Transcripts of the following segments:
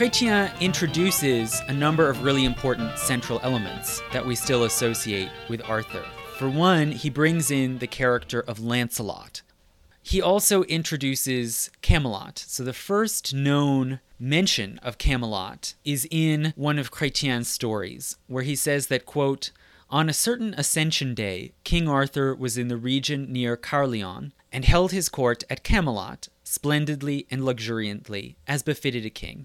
Chrétien introduces a number of really important central elements that we still associate with Arthur. For one, he brings in the character of Lancelot. He also introduces Camelot. So the first known mention of Camelot is in one of Chrétien's stories, where he says that, quote, on a certain Ascension Day, King Arthur was in the region near Caerleon and held his court at Camelot, splendidly and luxuriantly, as befitted a king.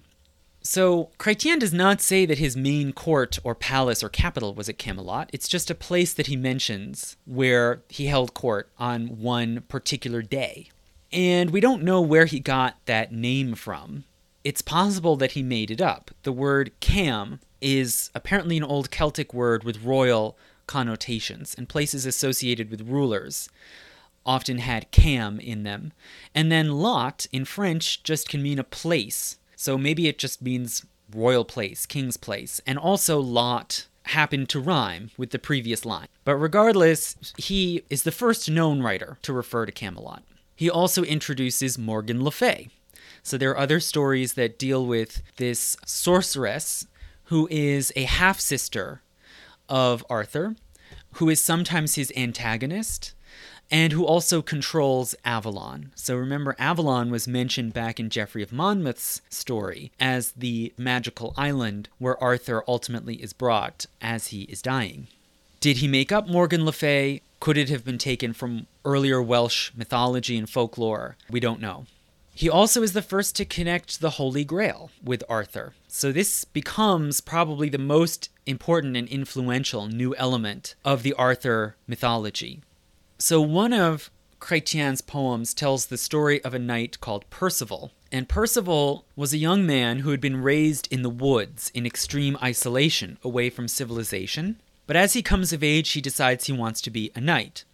So, Chrétien does not say that his main court or palace or capital was at Camelot. It's just a place that he mentions where he held court on one particular day. And we don't know where he got that name from. It's possible that he made it up. The word cam is apparently an old Celtic word with royal connotations, and places associated with rulers often had cam in them. And then lot in French just can mean a place so maybe it just means royal place, king's place. And also, lot happened to rhyme with the previous line. But regardless, he is the first known writer to refer to Camelot. He also introduces Morgan Le Fay. So there are other stories that deal with this sorceress who is a half sister of Arthur, who is sometimes his antagonist, and who also controls Avalon. So remember, Avalon was mentioned back in Geoffrey of Monmouth's story as the magical island where Arthur ultimately is brought as he is dying. Did he make up Morgan Le Fay? Could it have been taken from earlier Welsh mythology and folklore? We don't know. He also is the first to connect the Holy Grail with Arthur. So this becomes probably the most important and influential new element of the Arthur mythology. So, one of Chrétien's poems tells the story of a knight called Percival. And Percival was a young man who had been raised in the woods in extreme isolation, away from civilization. But as he comes of age, he decides he wants to be a knight.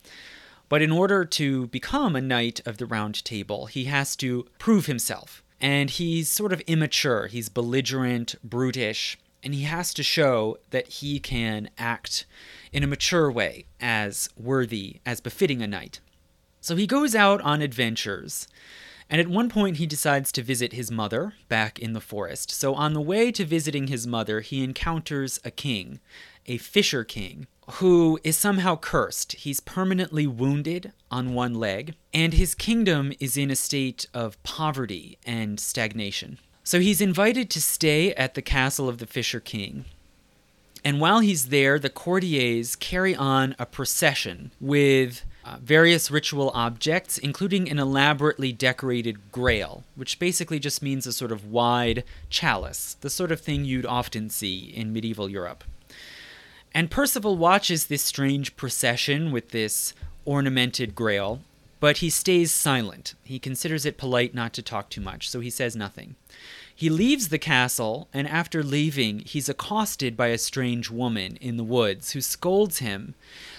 But in order to become a knight of the Round Table, he has to prove himself. And he's sort of immature, he's belligerent, brutish, and he has to show that he can act in a mature way as worthy, as befitting a knight. So he goes out on adventures, and at one point he decides to visit his mother back in the forest. So on the way to visiting his mother, he encounters a king, a fisher king, who is somehow cursed. He's permanently wounded on one leg, and his kingdom is in a state of poverty and stagnation. So he's invited to stay at the castle of the Fisher King. And while he's there, the courtiers carry on a procession with uh, various ritual objects, including an elaborately decorated grail, which basically just means a sort of wide chalice, the sort of thing you'd often see in medieval Europe. And Percival watches this strange procession with this ornamented grail, but he stays silent. He considers it polite not to talk too much, so he says nothing. He leaves the castle, and after leaving, he's accosted by a strange woman in the woods who scolds him,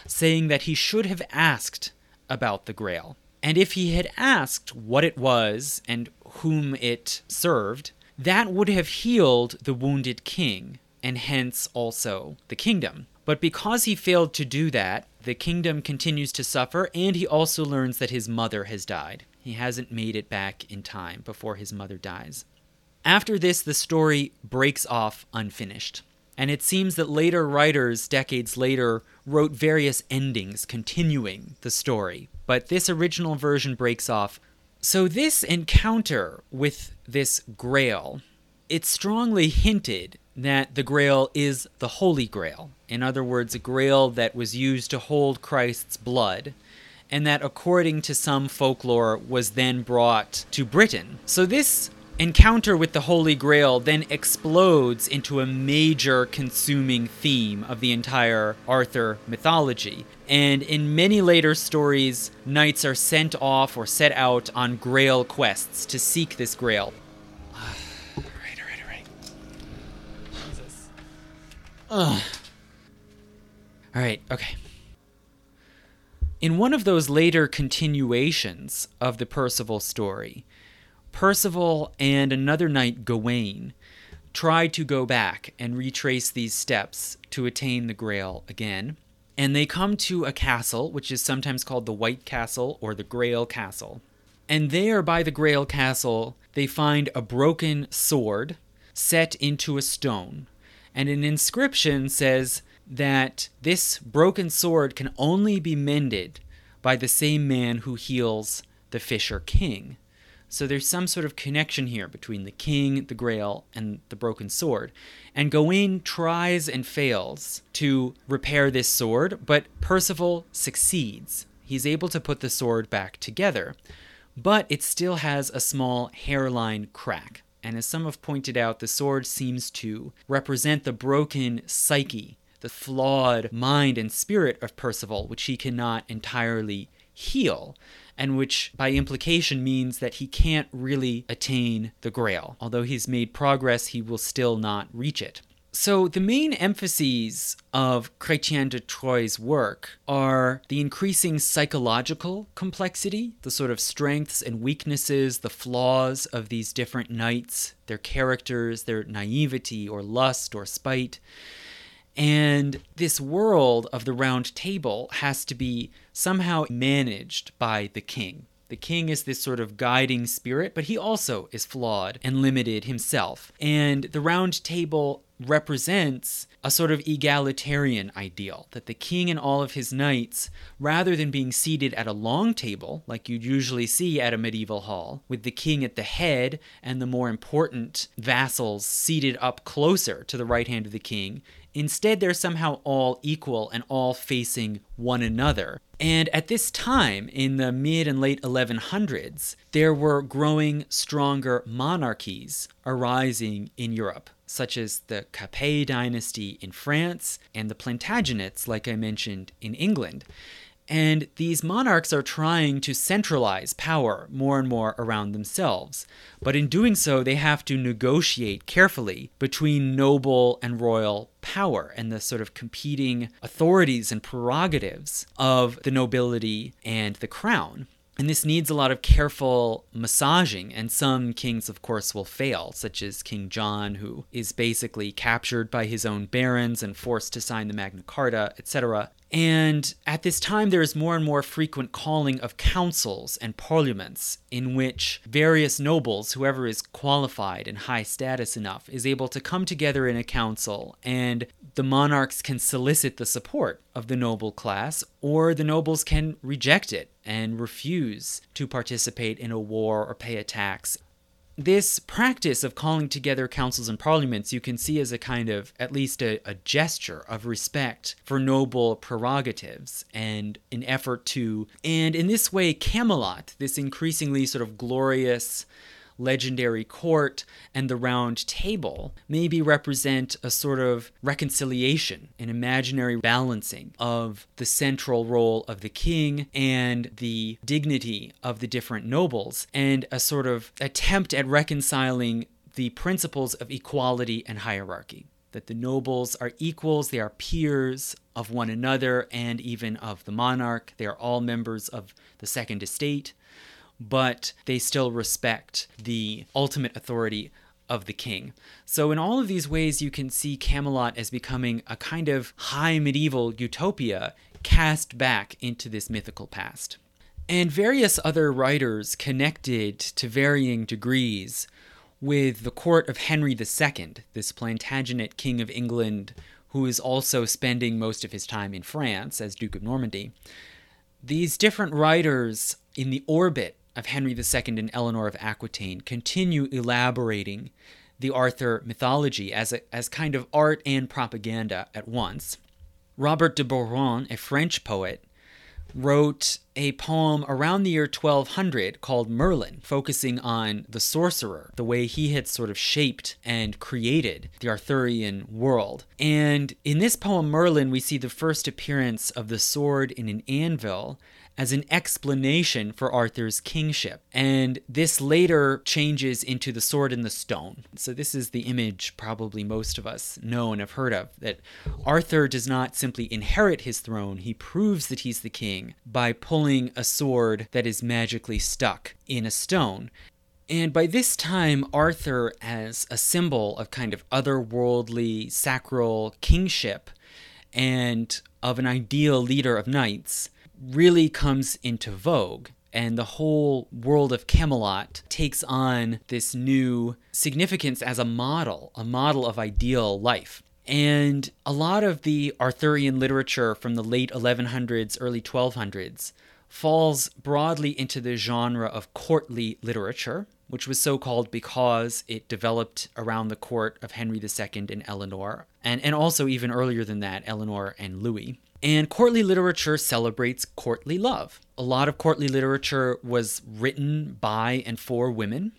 saying that he should have asked about the Grail. And if he had asked what it was and whom it served, that would have healed the wounded king, and hence also the kingdom. But because he failed to do that, the kingdom continues to suffer, and he also learns that his mother has died. He hasn't made it back in time before his mother dies. After this, the story breaks off unfinished. And it seems that later writers, decades later, wrote various endings continuing the story. But this original version breaks off. So, this encounter with this grail, it strongly hinted that the grail is the Holy Grail. In other words, a grail that was used to hold Christ's blood and that according to some folklore was then brought to Britain. So this encounter with the Holy Grail then explodes into a major consuming theme of the entire Arthur mythology. And in many later stories, knights are sent off or set out on Grail quests to seek this Grail. right, right, right. Jesus. Ugh. All right, okay. In one of those later continuations of the Percival story, Percival and another knight, Gawain, try to go back and retrace these steps to attain the Grail again. And they come to a castle, which is sometimes called the White Castle or the Grail Castle. And there, by the Grail Castle, they find a broken sword, set into a stone. And an inscription says that this broken sword can only be mended by the same man who heals the Fisher King. So there's some sort of connection here between the king, the grail, and the broken sword. And Gawain tries and fails to repair this sword, but Percival succeeds. He's able to put the sword back together, but it still has a small hairline crack. And as some have pointed out, the sword seems to represent the broken psyche, the flawed mind and spirit of Percival, which he cannot entirely heal and which by implication means that he can't really attain the grail. Although he's made progress, he will still not reach it. So, the main emphases of Chrétien de Troyes' work are the increasing psychological complexity, the sort of strengths and weaknesses, the flaws of these different knights, their characters, their naivety or lust or spite. And this world of the round table has to be somehow managed by the king. The king is this sort of guiding spirit, but he also is flawed and limited himself. And the round table represents a sort of egalitarian ideal that the king and all of his knights, rather than being seated at a long table, like you'd usually see at a medieval hall, with the king at the head and the more important vassals seated up closer to the right hand of the king, Instead, they're somehow all equal and all facing one another. And at this time, in the mid and late 1100s, there were growing stronger monarchies arising in Europe, such as the Capet dynasty in France and the Plantagenets, like I mentioned, in England. And these monarchs are trying to centralize power more and more around themselves. But in doing so, they have to negotiate carefully between noble and royal power and the sort of competing authorities and prerogatives of the nobility and the crown. And this needs a lot of careful massaging, and some kings, of course, will fail, such as King John, who is basically captured by his own barons and forced to sign the Magna Carta, etc. And at this time, there is more and more frequent calling of councils and parliaments in which various nobles, whoever is qualified and high status enough, is able to come together in a council, and the monarchs can solicit the support of the noble class, or the nobles can reject it and refuse to participate in a war or pay a tax. This practice of calling together councils and parliaments you can see as a kind of at least a, a, gesture of respect for noble prerogatives and an effort to and in this way camelot this increasingly sort of glorious legendary court and the round table maybe represent a sort of reconciliation, an imaginary balancing of the central role of the king and the dignity of the different nobles, and a sort of attempt at reconciling the principles of equality and hierarchy. That the nobles are equals, they are peers of one another and even of the monarch. They are all members of the second estate but they still respect the ultimate authority of the king. So, in all of these ways, you can see Camelot as becoming a kind of high medieval utopia cast back into this mythical past. And various other writers connected to varying degrees with the court of Henry II, this Plantagenet king of England who is also spending most of his time in France as Duke of Normandy. These different writers in the orbit of Henry II and Eleanor of Aquitaine continue elaborating the Arthur mythology as, a, as kind of art and propaganda at once. Robert de Boron, a French poet, wrote a poem around the year 1200 called Merlin, focusing on the sorcerer, the way he had sort of shaped and created the Arthurian world. And in this poem, Merlin, we see the first appearance of the sword in an anvil as an explanation for Arthur's kingship. And this later changes into the sword and the stone. So, this is the image probably most of us know and have heard of that Arthur does not simply inherit his throne, he proves that he's the king by pulling a sword that is magically stuck in a stone. And by this time, Arthur, as a symbol of kind of otherworldly, sacral kingship and of an ideal leader of knights, really comes into vogue and the whole world of Camelot takes on this new significance as a model, a model of ideal life. And a lot of the Arthurian literature from the late 1100s, early 1200s falls broadly into the genre of courtly literature, which was so called because it developed around the court of Henry II and Eleanor, and, and also even earlier than that, Eleanor and Louis. And courtly literature celebrates courtly love. A lot of courtly literature was written by and for women.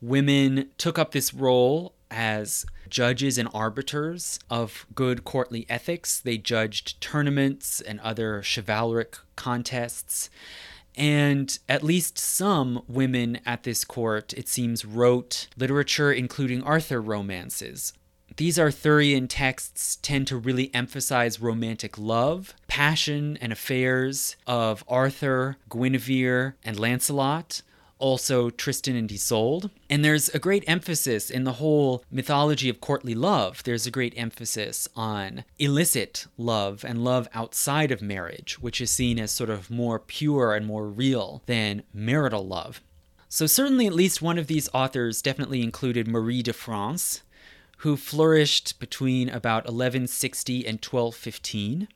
Women took up this role as judges and arbiters of good courtly ethics. They judged tournaments and other chivalric contests. And at least some women at this court, it seems, wrote literature, including Arthur romances. These Arthurian texts tend to really emphasize romantic love, passion, and affairs of Arthur, Guinevere, and Lancelot, also Tristan and Isolde. And there's a great emphasis in the whole mythology of courtly love. There's a great emphasis on illicit love and love outside of marriage, which is seen as sort of more pure and more real than marital love. So, certainly, at least one of these authors definitely included Marie de France, who flourished between about 1160 and 1215.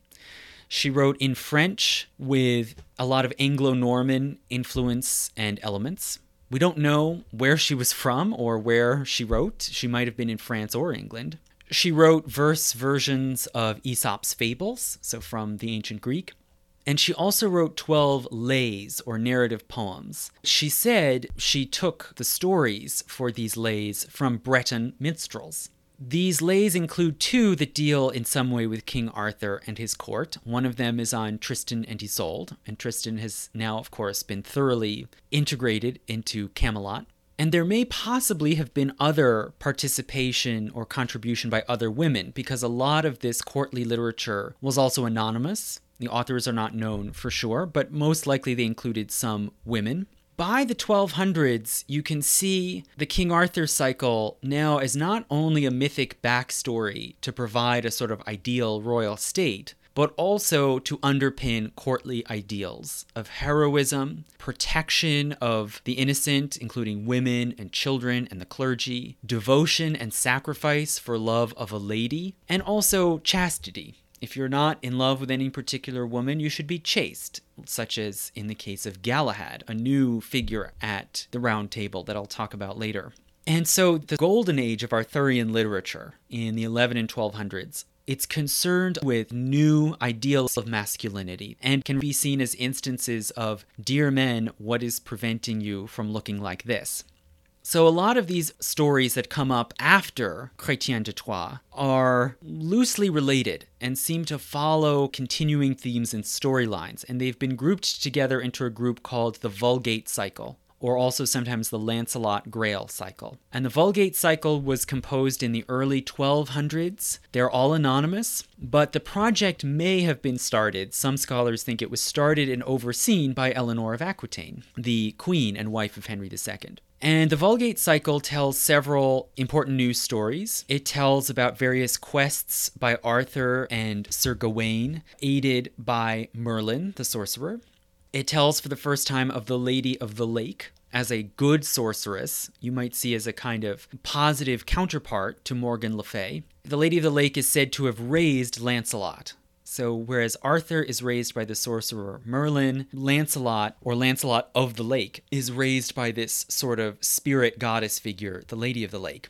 She wrote in French with a lot of Anglo Norman influence and elements. We don't know where she was from or where she wrote. She might have been in France or England. She wrote verse versions of Aesop's fables, so from the ancient Greek. And she also wrote 12 lays or narrative poems. She said she took the stories for these lays from Breton minstrels. These lays include two that deal in some way with King Arthur and his court. One of them is on Tristan and Isolde, and Tristan has now, of course, been thoroughly integrated into Camelot. And there may possibly have been other participation or contribution by other women, because a lot of this courtly literature was also anonymous. The authors are not known for sure, but most likely they included some women by the 1200s, you can see the King Arthur cycle now as not only a mythic backstory to provide a sort of ideal royal state, but also to underpin courtly ideals of heroism, protection of the innocent, including women and children and the clergy, devotion and sacrifice for love of a lady, and also chastity. If you're not in love with any particular woman, you should be chaste, such as in the case of Galahad, a new figure at the Round Table that I'll talk about later. And so the golden age of Arthurian literature in the 11 and 1200s it's concerned with new ideals of masculinity and can be seen as instances of, dear men, what is preventing you from looking like this? So, a lot of these stories that come up after Chrétien de Troyes are loosely related and seem to follow continuing themes and storylines, and they've been grouped together into a group called the Vulgate Cycle or also sometimes the Lancelot Grail cycle. And the Vulgate cycle was composed in the early 1200s. They're all anonymous, but the project may have been started. Some scholars think it was started and overseen by Eleanor of Aquitaine, the queen and wife of Henry II. And the Vulgate cycle tells several important news stories. It tells about various quests by Arthur and Sir Gawain, aided by Merlin, the sorcerer. It tells for the first time of the Lady of the Lake as a good sorceress, you might see as a kind of positive counterpart to Morgan Le Fay. The Lady of the Lake is said to have raised Lancelot. So, whereas Arthur is raised by the sorcerer Merlin, Lancelot, or Lancelot of the Lake, is raised by this sort of spirit goddess figure, the Lady of the Lake.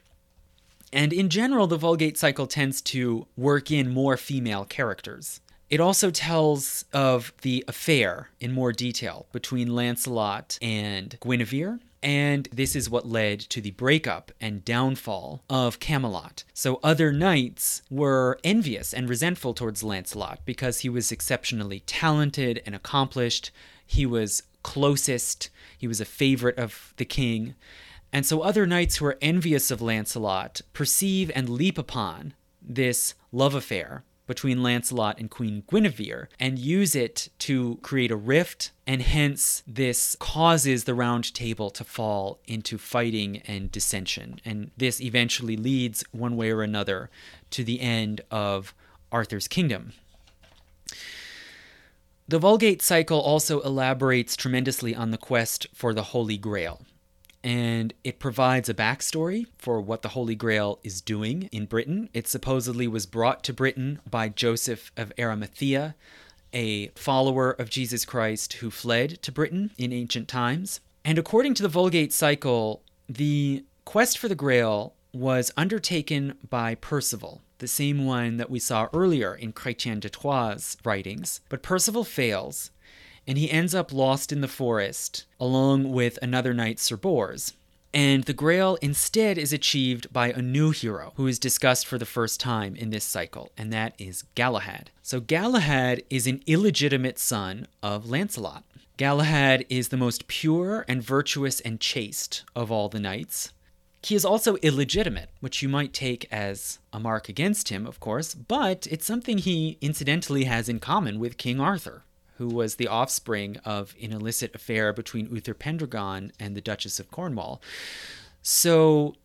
And in general, the Vulgate cycle tends to work in more female characters. It also tells of the affair in more detail between Lancelot and Guinevere. And this is what led to the breakup and downfall of Camelot. So other knights were envious and resentful towards Lancelot because he was exceptionally talented and accomplished. He was closest, he was a favorite of the king. And so other knights who are envious of Lancelot perceive and leap upon this love affair between Lancelot and Queen Guinevere and use it to create a rift, and hence this causes the Round Table to fall into fighting and dissension. And this eventually leads, one way or another, to the end of Arthur's kingdom. The Vulgate cycle also elaborates tremendously on the quest for the Holy Grail. And it provides a backstory for what the Holy Grail is doing in Britain. It supposedly was brought to Britain by Joseph of Arimathea, a follower of Jesus Christ who fled to Britain in ancient times. And according to the Vulgate cycle, the quest for the Grail was undertaken by Percival, the same one that we saw earlier in Chrétien de Troyes' writings. But Percival fails, and he ends up lost in the forest along with another knight, Sir Bors. And the Grail instead is achieved by a new hero who is discussed for the first time in this cycle, and that is Galahad. So, Galahad is an illegitimate son of Lancelot. Galahad is the most pure and virtuous and chaste of all the knights. He is also illegitimate, which you might take as a mark against him, of course, but it's something he incidentally has in common with King Arthur, who was the offspring of an illicit affair between Uther Pendragon and the Duchess of Cornwall. So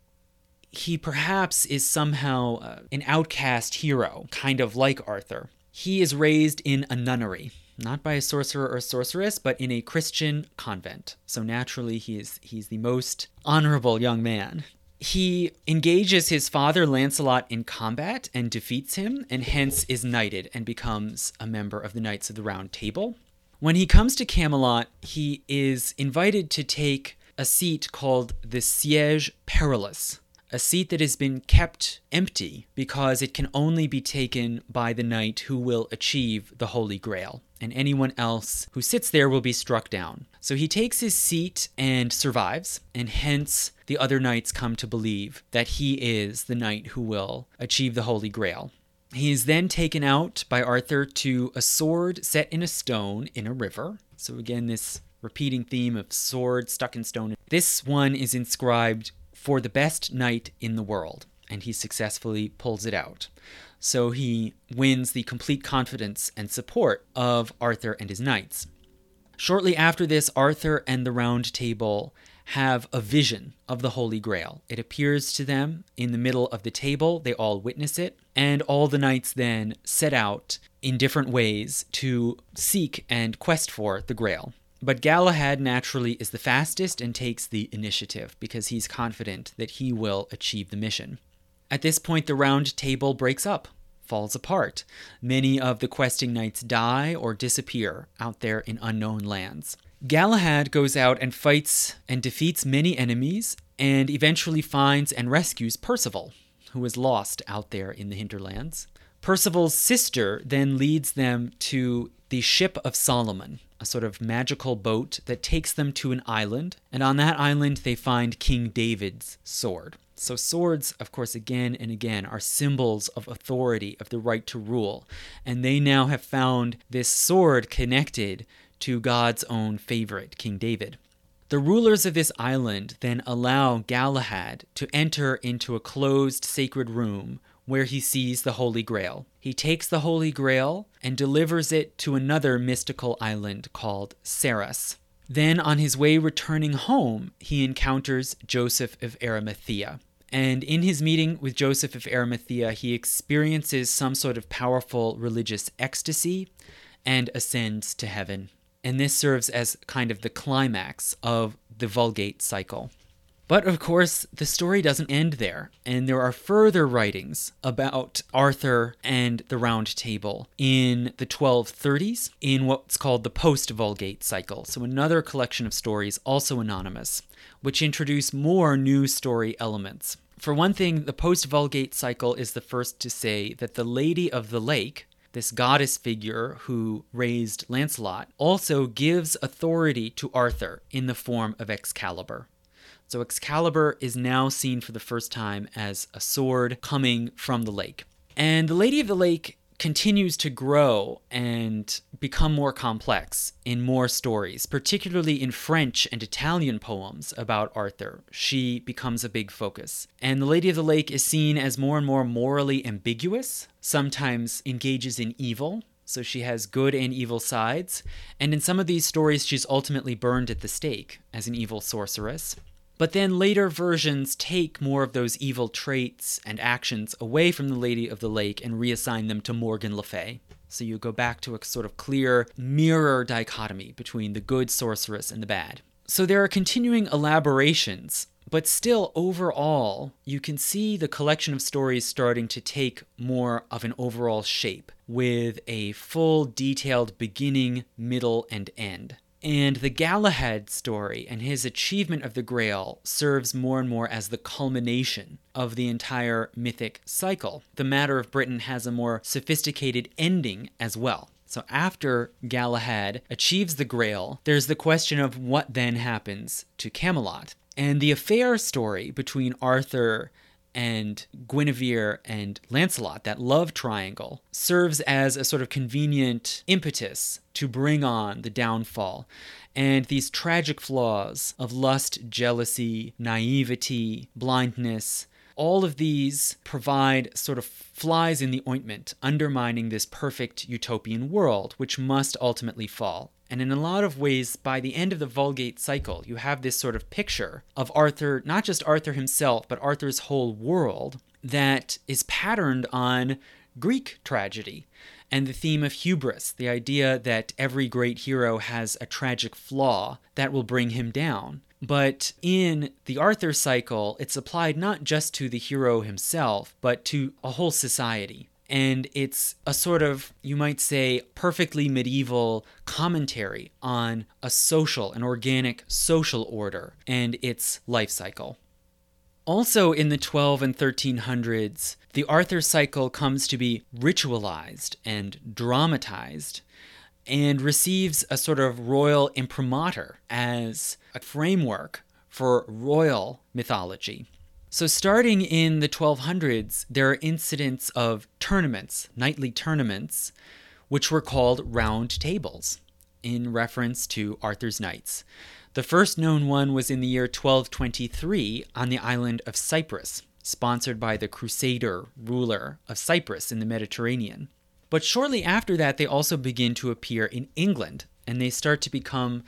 he perhaps is somehow uh, an outcast hero, kind of like Arthur. He is raised in a nunnery, not by a sorcerer or sorceress, but in a Christian convent. So naturally, he is he's the most honorable young man. He engages his father Lancelot in combat and defeats him, and hence is knighted and becomes a member of the Knights of the Round Table. When he comes to Camelot, he is invited to take a seat called the Siege Perilous, a seat that has been kept empty because it can only be taken by the knight who will achieve the Holy Grail, and anyone else who sits there will be struck down. So he takes his seat and survives, and hence the other knights come to believe that he is the knight who will achieve the Holy Grail. He is then taken out by Arthur to a sword set in a stone in a river. So, again, this repeating theme of sword stuck in stone. This one is inscribed for the best knight in the world, and he successfully pulls it out. So he wins the complete confidence and support of Arthur and his knights. Shortly after this, Arthur and the Round Table have a vision of the Holy Grail. It appears to them in the middle of the table, they all witness it, and all the knights then set out in different ways to seek and quest for the Grail. But Galahad naturally is the fastest and takes the initiative because he's confident that he will achieve the mission. At this point, the round table breaks up, falls apart. Many of the questing knights die or disappear out there in unknown lands. Galahad goes out and fights and defeats many enemies and eventually finds and rescues Percival, who is lost out there in the hinterlands. Percival's sister then leads them to the Ship of Solomon, a sort of magical boat that takes them to an island, and on that island they find King David's sword. So, swords, of course, again and again are symbols of authority, of the right to rule, and they now have found this sword connected to God's own favorite, King David. The rulers of this island then allow Galahad to enter into a closed sacred room where he sees the Holy Grail. He takes the Holy Grail and delivers it to another mystical island called Sarras. Then, on his way returning home, he encounters Joseph of Arimathea. And in his meeting with Joseph of Arimathea, he experiences some sort of powerful religious ecstasy and ascends to heaven. And this serves as kind of the climax of the Vulgate cycle. But of course, the story doesn't end there, and there are further writings about Arthur and the Round Table in the 1230s in what's called the post Vulgate cycle, so another collection of stories, also anonymous, which introduce more new story elements. For one thing, the post Vulgate cycle is the first to say that the Lady of the Lake, this goddess figure who raised Lancelot, also gives authority to Arthur in the form of Excalibur. So Excalibur is now seen for the first time as a sword coming from the lake. And the Lady of the Lake continues to grow and become more complex in more stories, particularly in French and Italian poems about Arthur. She becomes a big focus. And the Lady of the Lake is seen as more and more morally ambiguous, sometimes engages in evil. So she has good and evil sides. And in some of these stories, she's ultimately burned at the stake as an evil sorceress. But then later versions take more of those evil traits and actions away from the Lady of the Lake and reassign them to Morgan Le Fay. So you go back to a sort of clear mirror dichotomy between the good sorceress and the bad. So there are continuing elaborations, but still, overall, you can see the collection of stories starting to take more of an overall shape with a full, detailed beginning, middle, and end. And the Galahad story and his achievement of the Grail serves more and more as the culmination of the entire mythic cycle. The Matter of Britain has a more sophisticated ending as well. So after Galahad achieves the Grail, there's the question of what then happens to Camelot. And the affair story between Arthur and Guinevere and Lancelot, that love triangle, serves as a sort of convenient impetus to bring on the downfall. And these tragic flaws of lust, jealousy, naivety, blindness, all of these provide sort of flies in the ointment, undermining this perfect utopian world, which must ultimately fall. And in a lot of ways, by the end of the Vulgate cycle, you have this sort of picture of Arthur, not just Arthur himself, but Arthur's whole world that is patterned on Greek tragedy and the theme of hubris, the idea that every great hero has a tragic flaw that will bring him down. But in the Arthur cycle, it's applied not just to the hero himself, but to a whole society and it's a sort of, you might say, perfectly medieval commentary on a social, an organic social order and its life cycle. Also, in the 12 and 1300s, the Arthur cycle comes to be ritualized and dramatized and receives a sort of royal imprimatur as a framework for royal mythology. So, starting in the 1200s, there are incidents of tournaments, knightly tournaments, which were called round tables in reference to Arthur's knights. The first known one was in the year 1223 on the island of Cyprus, sponsored by the Crusader ruler of Cyprus in the Mediterranean. But shortly after that, they also begin to appear in England, and they start to become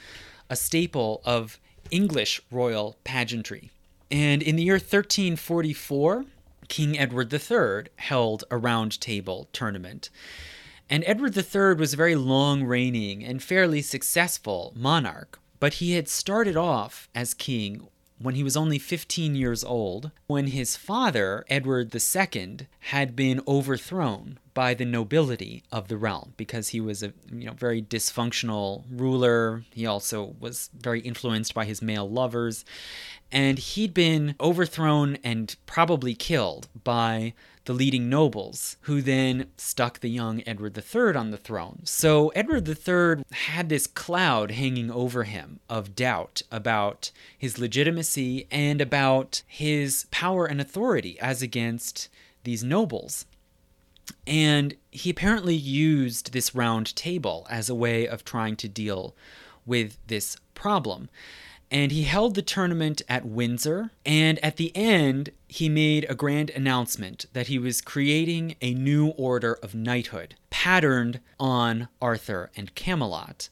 a staple of English royal pageantry. And in the year 1344, King Edward III held a round table tournament. And Edward III was a very long reigning and fairly successful monarch, but he had started off as king when he was only 15 years old, when his father, Edward II, had been overthrown by the nobility of the realm because he was a you know very dysfunctional ruler. He also was very influenced by his male lovers and he'd been overthrown and probably killed by the leading nobles, who then stuck the young Edward III on the throne. So Edward III had this cloud hanging over him of doubt about his legitimacy and about his power and authority as against these nobles. And he apparently used this round table as a way of trying to deal with this problem and he held the tournament at Windsor. And at the end, he made a grand announcement that he was creating a new order of knighthood, patterned on Arthur and Camelot.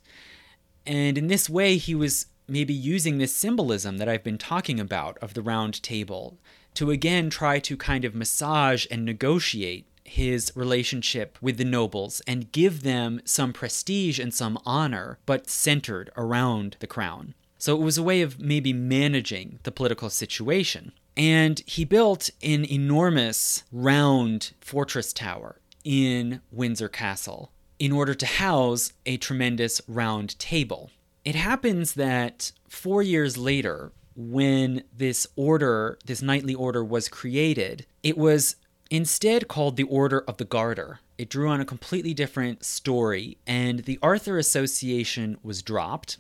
And in this way, he was maybe using this symbolism that I've been talking about of the round table to again try to kind of massage and negotiate his relationship with the nobles and give them some prestige and some honor, but centered around the crown. So it was a way of maybe managing the political situation. And he built an enormous round fortress tower in Windsor Castle in order to house a tremendous round table. It happens that four years later, when this order, this knightly order, was created, it was instead called the Order of the Garter. It drew on a completely different story, and the Arthur Association was dropped.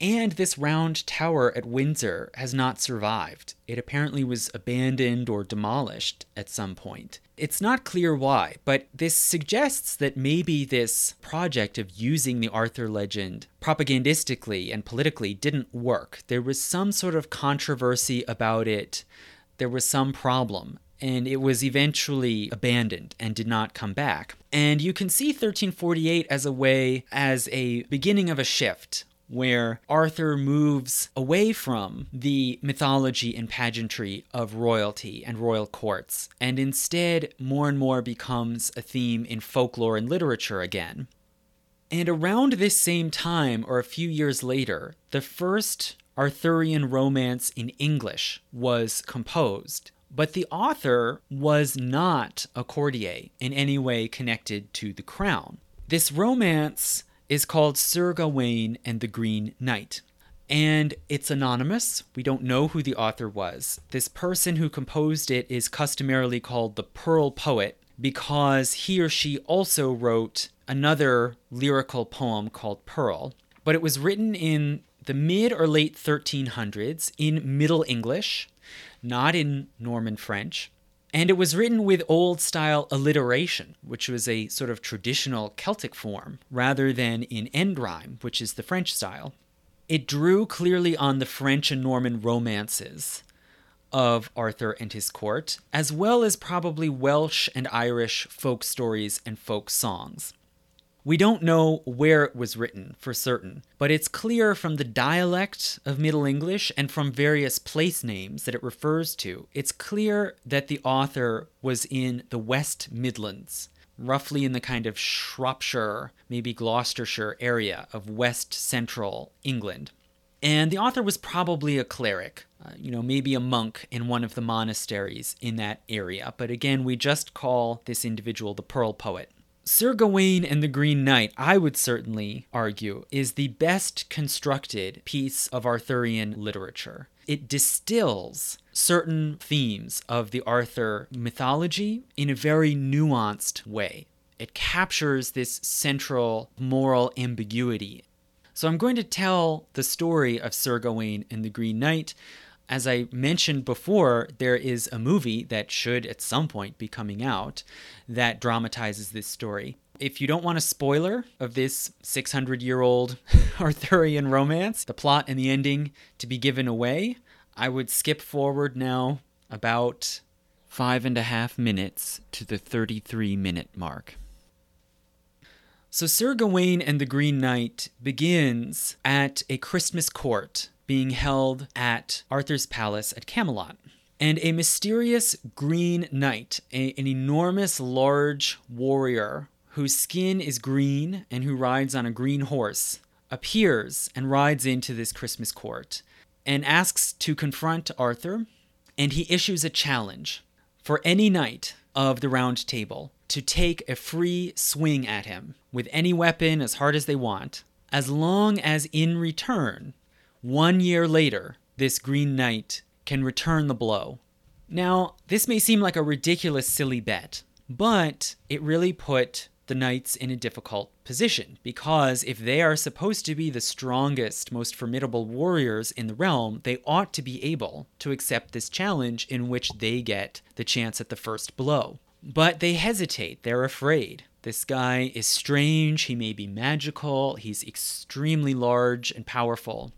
And this round tower at Windsor has not survived. It apparently was abandoned or demolished at some point. It's not clear why, but this suggests that maybe this project of using the Arthur legend propagandistically and politically didn't work. There was some sort of controversy about it, there was some problem, and it was eventually abandoned and did not come back. And you can see 1348 as a way, as a beginning of a shift where Arthur moves away from the mythology and pageantry of royalty and royal courts, and instead more and more becomes a theme in folklore and literature again. And around this same time, or a few years later, the first Arthurian romance in English was composed. But the author was not a courtier in any way connected to the crown. This romance is called Sir Gawain and the Green Knight. And it's anonymous. We don't know who the author was. This person who composed it is customarily called the Pearl Poet because he or she also wrote another lyrical poem called Pearl. But it was written in the mid or late 1300s in Middle English, not in Norman French. And it was written with old style alliteration, which was a sort of traditional Celtic form, rather than in end rhyme, which is the French style. It drew clearly on the French and Norman romances of Arthur and his court, as well as probably Welsh and Irish folk stories and folk songs. We don't know where it was written for certain, but it's clear from the dialect of Middle English and from various place names that it refers to. It's clear that the author was in the West Midlands, roughly in the kind of Shropshire, maybe Gloucestershire area of west central England. And the author was probably a cleric, uh, you know, maybe a monk in one of the monasteries in that area. But again, we just call this individual the Pearl Poet. Sir Gawain and the Green Knight, I would certainly argue, is the best constructed piece of Arthurian literature. It distills certain themes of the Arthur mythology in a very nuanced way. It captures this central moral ambiguity. So I'm going to tell the story of Sir Gawain and the Green Knight as I mentioned before, there is a movie that should at some point be coming out that dramatizes this story. If you don't want a spoiler of this 600 year old Arthurian romance, the plot and the ending to be given away, I would skip forward now about five and a half minutes to the 33 minute mark. So, Sir Gawain and the Green Knight begins at a Christmas court being held at Arthur's palace at Camelot. And a mysterious green knight, a, an enormous large warrior whose skin is green and who rides on a green horse, appears and rides into this Christmas court and asks to confront Arthur. And he issues a challenge for any knight of the round table to take a free swing at him with any weapon as hard as they want, as long as in return one year later, this Green Knight can return the blow. Now, this may seem like a ridiculous, silly bet, but it really put the knights in a difficult position because if they are supposed to be the strongest, most formidable warriors in the realm, they ought to be able to accept this challenge in which they get the chance at the first blow. But they hesitate, they're afraid. This guy is strange, he may be magical, he's extremely large and powerful.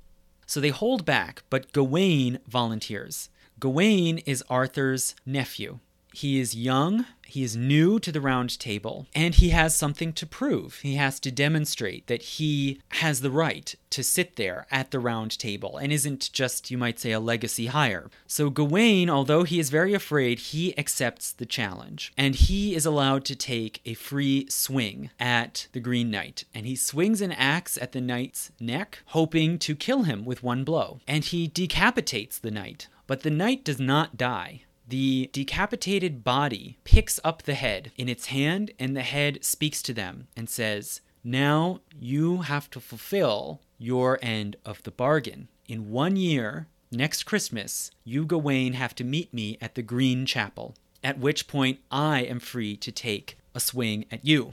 So they hold back, but Gawain volunteers. Gawain is Arthur's nephew. He is young, he is new to the round table, and he has something to prove. He has to demonstrate that he has the right to sit there at the round table and isn't just, you might say, a legacy hire. So Gawain, although he is very afraid, he accepts the challenge, and he is allowed to take a free swing at the Green Knight. And he swings an axe at the knight's neck, hoping to kill him with one blow. And he decapitates the knight. But the knight does not die. The decapitated body picks up the head in its hand, and the head speaks to them and says, Now you have to fulfill your end of the bargain. In one year, next Christmas, you, Gawain, have to meet me at the Green Chapel, at which point I am free to take a swing at you.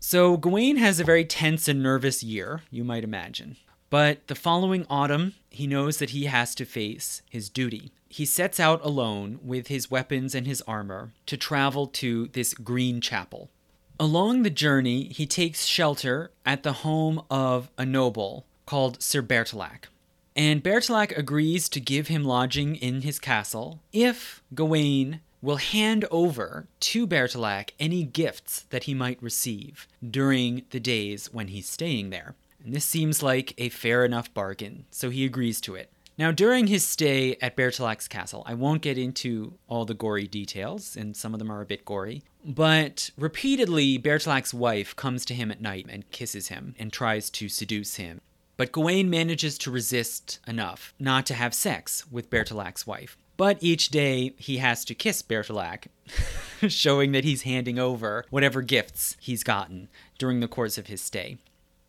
So Gawain has a very tense and nervous year, you might imagine. But the following autumn, he knows that he has to face his duty. He sets out alone with his weapons and his armor to travel to this green chapel. Along the journey, he takes shelter at the home of a noble called Sir Bertilac. And Bertilac agrees to give him lodging in his castle if Gawain will hand over to Bertilac any gifts that he might receive during the days when he's staying there. And this seems like a fair enough bargain, so he agrees to it. Now, during his stay at Bertilac's castle, I won't get into all the gory details, and some of them are a bit gory, but repeatedly, Bertilac's wife comes to him at night and kisses him and tries to seduce him. But Gawain manages to resist enough not to have sex with Bertilac's wife. But each day he has to kiss Bertilac, showing that he's handing over whatever gifts he's gotten during the course of his stay.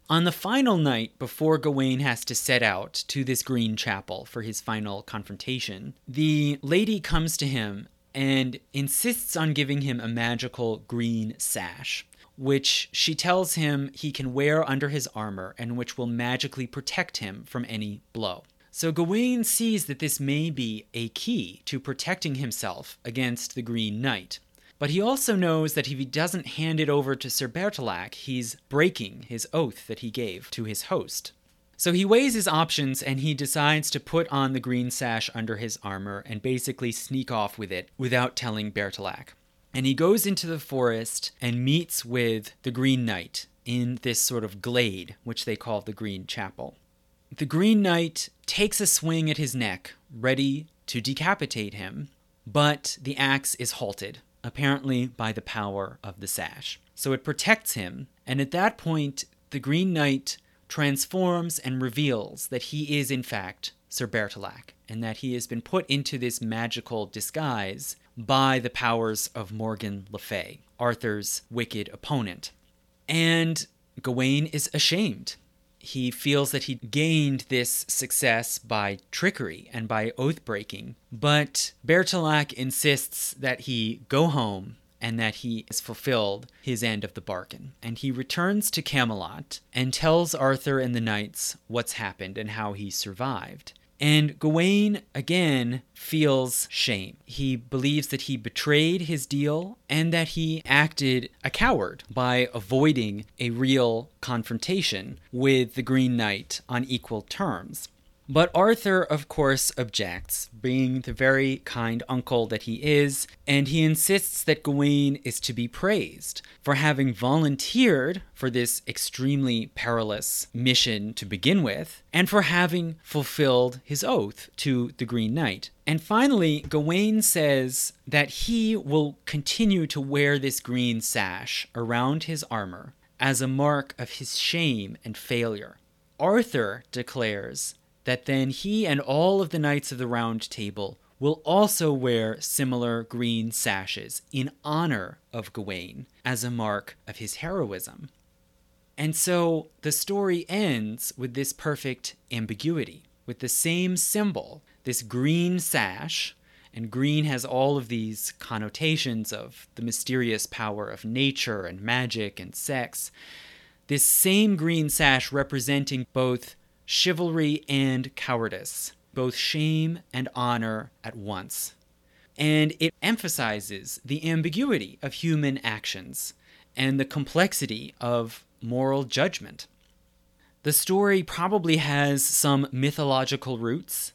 On the final night, before Gawain has to set out to this green chapel for his final confrontation, the lady comes to him and insists on giving him a magical green sash, which she tells him he can wear under his armor and which will magically protect him from any blow. So Gawain sees that this may be a key to protecting himself against the Green Knight. But he also knows that if he doesn't hand it over to Sir Bertilac, he's breaking his oath that he gave to his host. So he weighs his options and he decides to put on the green sash under his armor and basically sneak off with it without telling Bertilac. And he goes into the forest and meets with the Green Knight in this sort of glade, which they call the Green Chapel. The Green Knight takes a swing at his neck, ready to decapitate him, but the axe is halted apparently by the power of the sash. So it protects him, and at that point, the Green Knight transforms and reveals that he is, in fact, Sir Bertilac, and that he has been put into this magical disguise by the powers of Morgan Le Fay, Arthur's wicked opponent. And Gawain is ashamed he feels that he gained this success by trickery and by oath breaking. But Bertilac insists that he go home and that he has fulfilled his end of the bargain. And he returns to Camelot and tells Arthur and the knights what's happened and how he survived. And Gawain, again, feels shame. He believes that he betrayed his deal and that he acted a coward by avoiding a real confrontation with the Green Knight on equal terms. But Arthur, of course, objects, being the very kind uncle that he is, and he insists that Gawain is to be praised for having volunteered for this extremely perilous mission to begin with, and for having fulfilled his oath to the Green Knight. And finally, Gawain says that he will continue to wear this green sash around his armor as a mark of his shame and failure. Arthur declares that then he and all of the knights of the Round Table will also wear similar green sashes in honor of Gawain as a mark of his heroism. And so the story ends with this perfect ambiguity, with the same symbol, this green sash, and green has all of these connotations of the mysterious power of nature and magic and sex. This same green sash representing both chivalry and cowardice, both shame and honor at once. And it emphasizes the ambiguity of human actions and the complexity of moral judgment. The story probably has some mythological roots.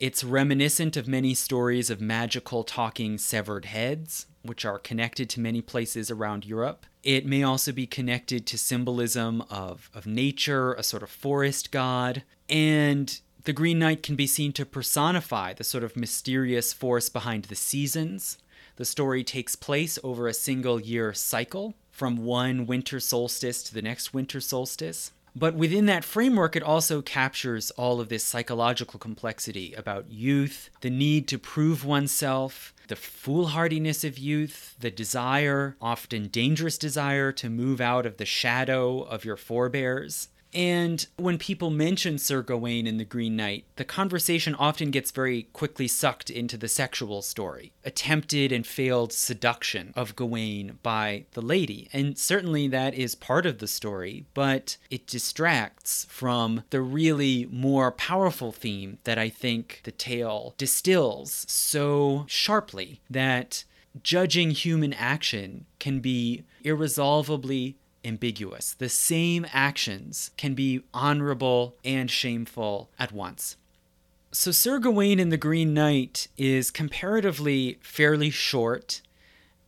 It's reminiscent of many stories of magical talking severed heads, which are connected to many places around Europe. It may also be connected to symbolism of, of nature, a sort of forest god. And the Green Knight can be seen to personify the sort of mysterious force behind the seasons. The story takes place over a single year cycle, from one winter solstice to the next winter solstice. But within that framework, it also captures all of this psychological complexity about youth, the need to prove oneself, the foolhardiness of youth, the desire, often dangerous desire, to move out of the shadow of your forebears. And when people mention Sir Gawain in The Green Knight, the conversation often gets very quickly sucked into the sexual story, attempted and failed seduction of Gawain by the lady. And certainly that is part of the story, but it distracts from the really more powerful theme that I think the tale distills so sharply that judging human action can be irresolvably ambiguous. The same actions can be honorable and shameful at once. So, Sir Gawain and The Green Knight is comparatively fairly short.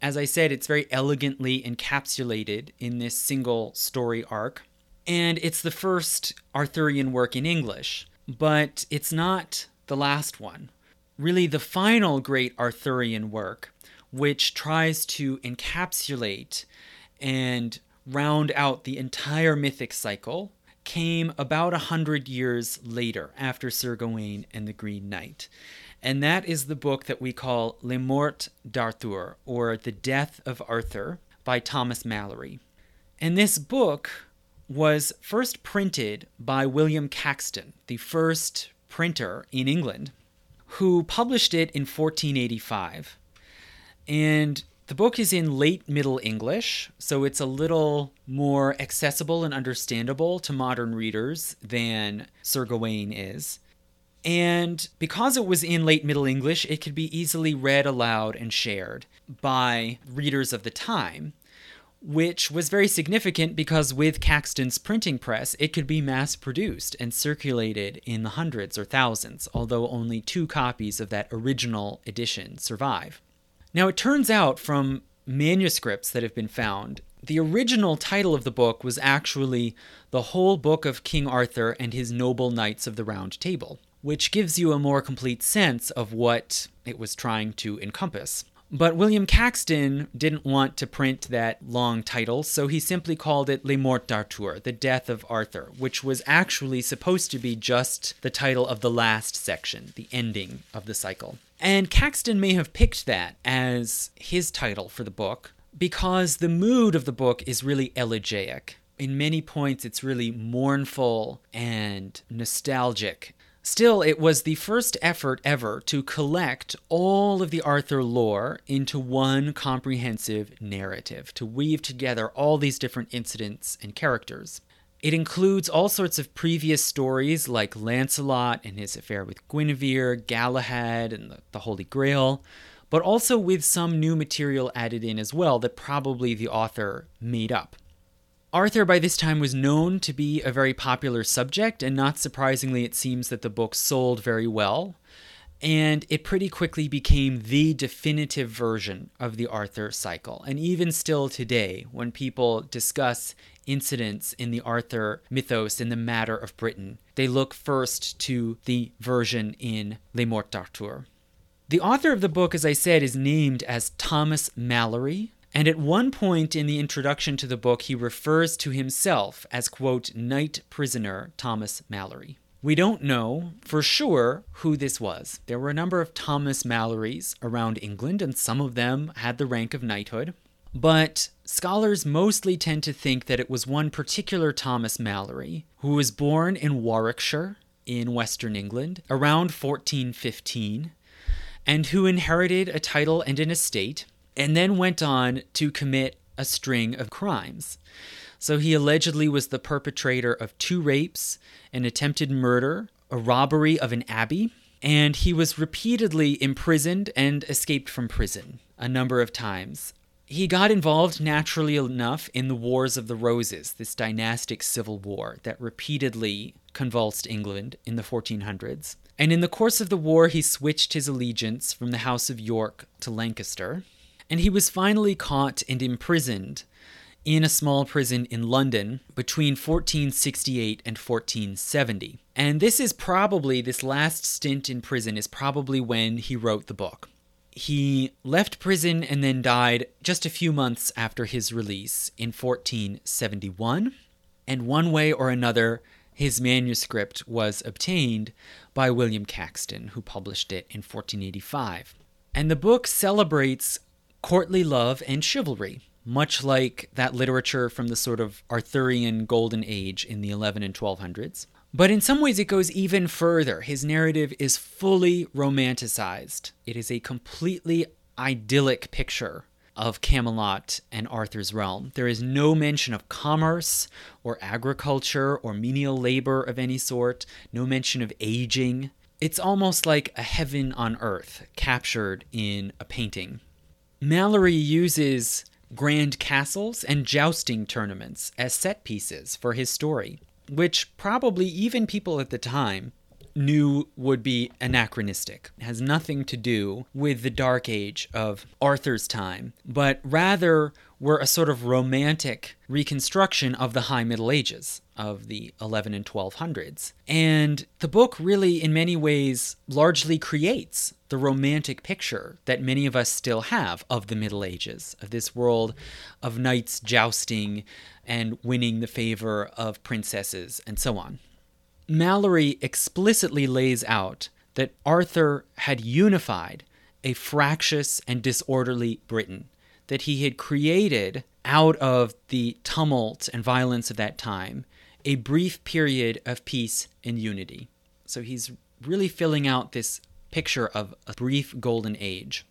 As I said, it's very elegantly encapsulated in this single story arc. And it's the first Arthurian work in English, but it's not the last one. Really, the final great Arthurian work, which tries to encapsulate and round out the entire mythic cycle, came about a hundred years later after Sir Gawain and the Green Knight. And that is the book that we call Le Morte d'Arthur, or The Death of Arthur, by Thomas Malory. And this book was first printed by William Caxton, the first printer in England, who published it in 1485. And the book is in late Middle English, so it's a little more accessible and understandable to modern readers than Sir Gawain is. And because it was in late Middle English, it could be easily read aloud and shared by readers of the time which was very significant because with Caxton's printing press, it could be mass produced and circulated in the hundreds or thousands, although only two copies of that original edition survive. Now, it turns out from manuscripts that have been found, the original title of the book was actually The Whole Book of King Arthur and His Noble Knights of the Round Table, which gives you a more complete sense of what it was trying to encompass. But William Caxton didn't want to print that long title, so he simply called it Le Morte d'Arthur, The Death of Arthur, which was actually supposed to be just the title of the last section, the ending of the cycle. And Caxton may have picked that as his title for the book because the mood of the book is really elegiac. In many points, it's really mournful and nostalgic Still, it was the first effort ever to collect all of the Arthur lore into one comprehensive narrative, to weave together all these different incidents and characters. It includes all sorts of previous stories like Lancelot and his affair with Guinevere, Galahad, and the, the Holy Grail, but also with some new material added in as well that probably the author made up. Arthur by this time was known to be a very popular subject, and not surprisingly, it seems that the book sold very well. And it pretty quickly became the definitive version of the Arthur cycle. And even still today, when people discuss incidents in the Arthur mythos in the matter of Britain, they look first to the version in Le Morte d'Arthur. The author of the book, as I said, is named as Thomas Malory, and at one point in the introduction to the book, he refers to himself as, quote, Knight Prisoner Thomas Malory. We don't know for sure who this was. There were a number of Thomas Malorys around England, and some of them had the rank of knighthood. But scholars mostly tend to think that it was one particular Thomas Malory, who was born in Warwickshire in Western England around 1415 and who inherited a title and an estate and then went on to commit a string of crimes. So he allegedly was the perpetrator of two rapes, an attempted murder, a robbery of an abbey, and he was repeatedly imprisoned and escaped from prison a number of times. He got involved naturally enough in the Wars of the Roses, this dynastic civil war that repeatedly convulsed England in the 1400s. And in the course of the war, he switched his allegiance from the House of York to Lancaster and he was finally caught and imprisoned in a small prison in London between 1468 and 1470. And this is probably, this last stint in prison is probably when he wrote the book. He left prison and then died just a few months after his release in 1471. And one way or another, his manuscript was obtained by William Caxton, who published it in 1485. And the book celebrates courtly love and chivalry, much like that literature from the sort of Arthurian golden age in the 11 and 1200s. But in some ways, it goes even further. His narrative is fully romanticized. It is a completely idyllic picture of Camelot and Arthur's realm. There is no mention of commerce or agriculture or menial labor of any sort, no mention of aging. It's almost like a heaven on earth captured in a painting. Malory uses grand castles and jousting tournaments as set pieces for his story, which probably even people at the time knew would be anachronistic. It has nothing to do with the dark age of Arthur's time, but rather were a sort of romantic reconstruction of the High Middle Ages. Of the 11 and 1200s. And the book really, in many ways, largely creates the romantic picture that many of us still have of the Middle Ages, of this world of knights jousting and winning the favor of princesses and so on. Malory explicitly lays out that Arthur had unified a fractious and disorderly Britain, that he had created out of the tumult and violence of that time a brief period of peace and unity. So he's really filling out this picture of a brief golden age.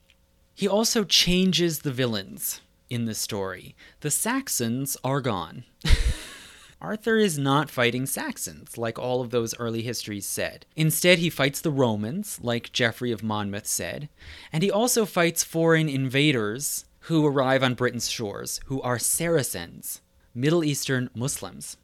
He also changes the villains in the story. The Saxons are gone. Arthur is not fighting Saxons, like all of those early histories said. Instead, he fights the Romans, like Geoffrey of Monmouth said, and he also fights foreign invaders who arrive on Britain's shores, who are Saracens, Middle Eastern Muslims.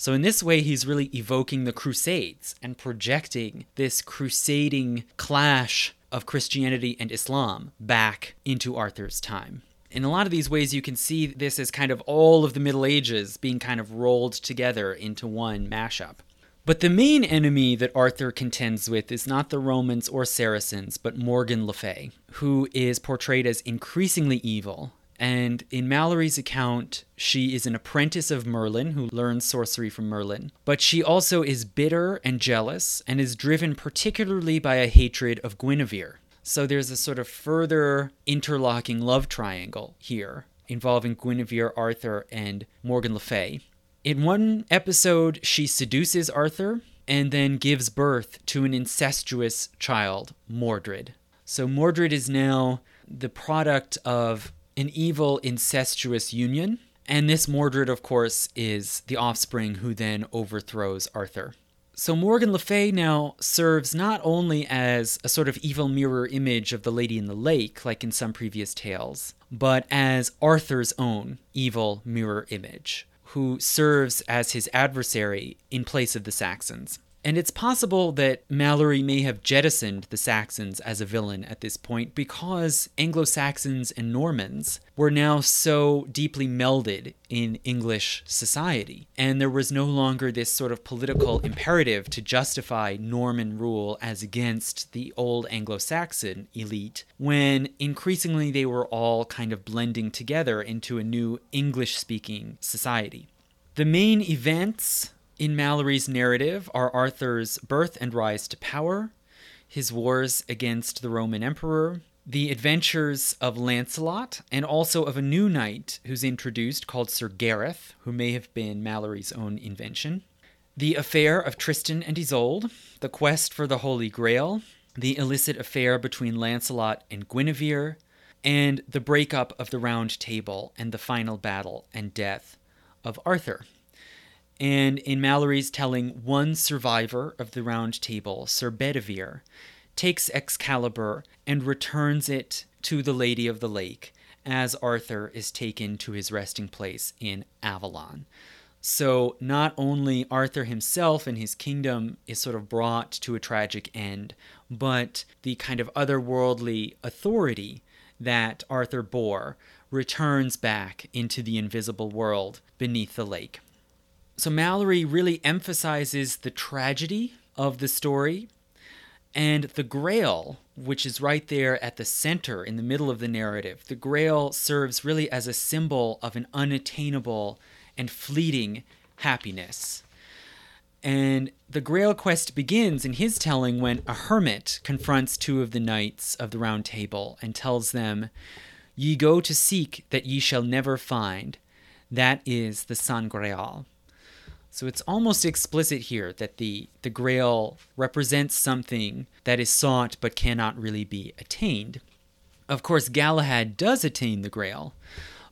So, in this way, he's really evoking the Crusades and projecting this crusading clash of Christianity and Islam back into Arthur's time in a lot of these ways, you can see this as kind of all of the Middle Ages being kind of rolled together into one mashup. But the main enemy that Arthur contends with is not the Romans or Saracens, but Morgan Le Fay, who is portrayed as increasingly evil. And in Malory's account, she is an apprentice of Merlin who learns sorcery from Merlin. But she also is bitter and jealous and is driven particularly by a hatred of Guinevere, so there's a sort of further interlocking love triangle here involving Guinevere, Arthur, and Morgan Le Fay. In one episode, she seduces Arthur and then gives birth to an incestuous child, Mordred. So Mordred is now the product of an evil incestuous union. And this Mordred, of course, is the offspring who then overthrows Arthur. So Morgan Le Fay now serves not only as a sort of evil mirror image of the Lady in the Lake, like in some previous tales, but as Arthur's own evil mirror image, who serves as his adversary in place of the Saxons. And it's possible that Malory may have jettisoned the Saxons as a villain at this point because Anglo Saxons and Normans were now so deeply melded in English society. And there was no longer this sort of political imperative to justify Norman rule as against the old Anglo Saxon elite, when increasingly they were all kind of blending together into a new English speaking society. The main events in Malory's narrative are Arthur's birth and rise to power, his wars against the Roman emperor, the adventures of Lancelot, and also of a new knight who's introduced called Sir Gareth, who may have been Malory's own invention, the affair of Tristan and Isolde, the quest for the Holy Grail, the illicit affair between Lancelot and Guinevere, and the breakup of the Round Table and the final battle and death of Arthur. And in Malory's telling, one survivor of the Round Table, Sir Bedivere, takes Excalibur and returns it to the Lady of the Lake as Arthur is taken to his resting place in Avalon. So, not only Arthur himself and his kingdom is sort of brought to a tragic end, but the kind of otherworldly authority that Arthur bore returns back into the invisible world beneath the lake. So Malory really emphasizes the tragedy of the story and the grail, which is right there at the center in the middle of the narrative. The grail serves really as a symbol of an unattainable and fleeting happiness. And the Grail quest begins in his telling when a hermit confronts two of the knights of the Round Table and tells them, Ye go to seek that ye shall never find. That is the San Graal. So it's almost explicit here that the, the grail represents something that is sought but cannot really be attained. Of course, Galahad does attain the grail,